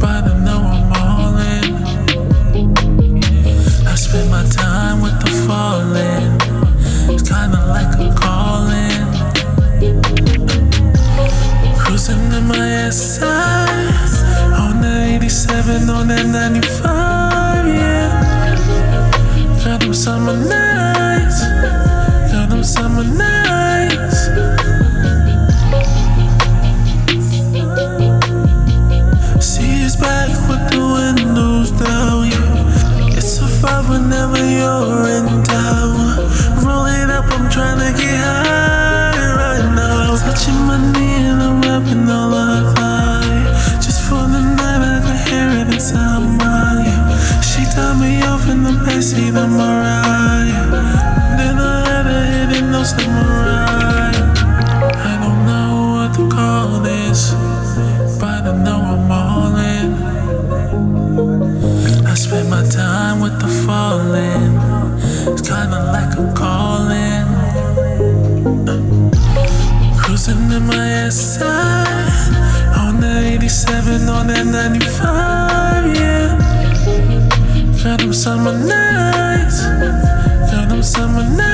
but I know I'm all in. I spend my time with the falling. It's kinda like a calling. Cruising in my SI on the 87 on that 95, yeah. Summer nights, got them summer nights. In the of my ride. Then I had a hit and no samurai. I don't know what to call this, but I know I'm all in. I spend my time with the falling. It's kinda like a calling. Cruising in my SI on the 87 on that 95, yeah. Got them summer nights, got them summer nights.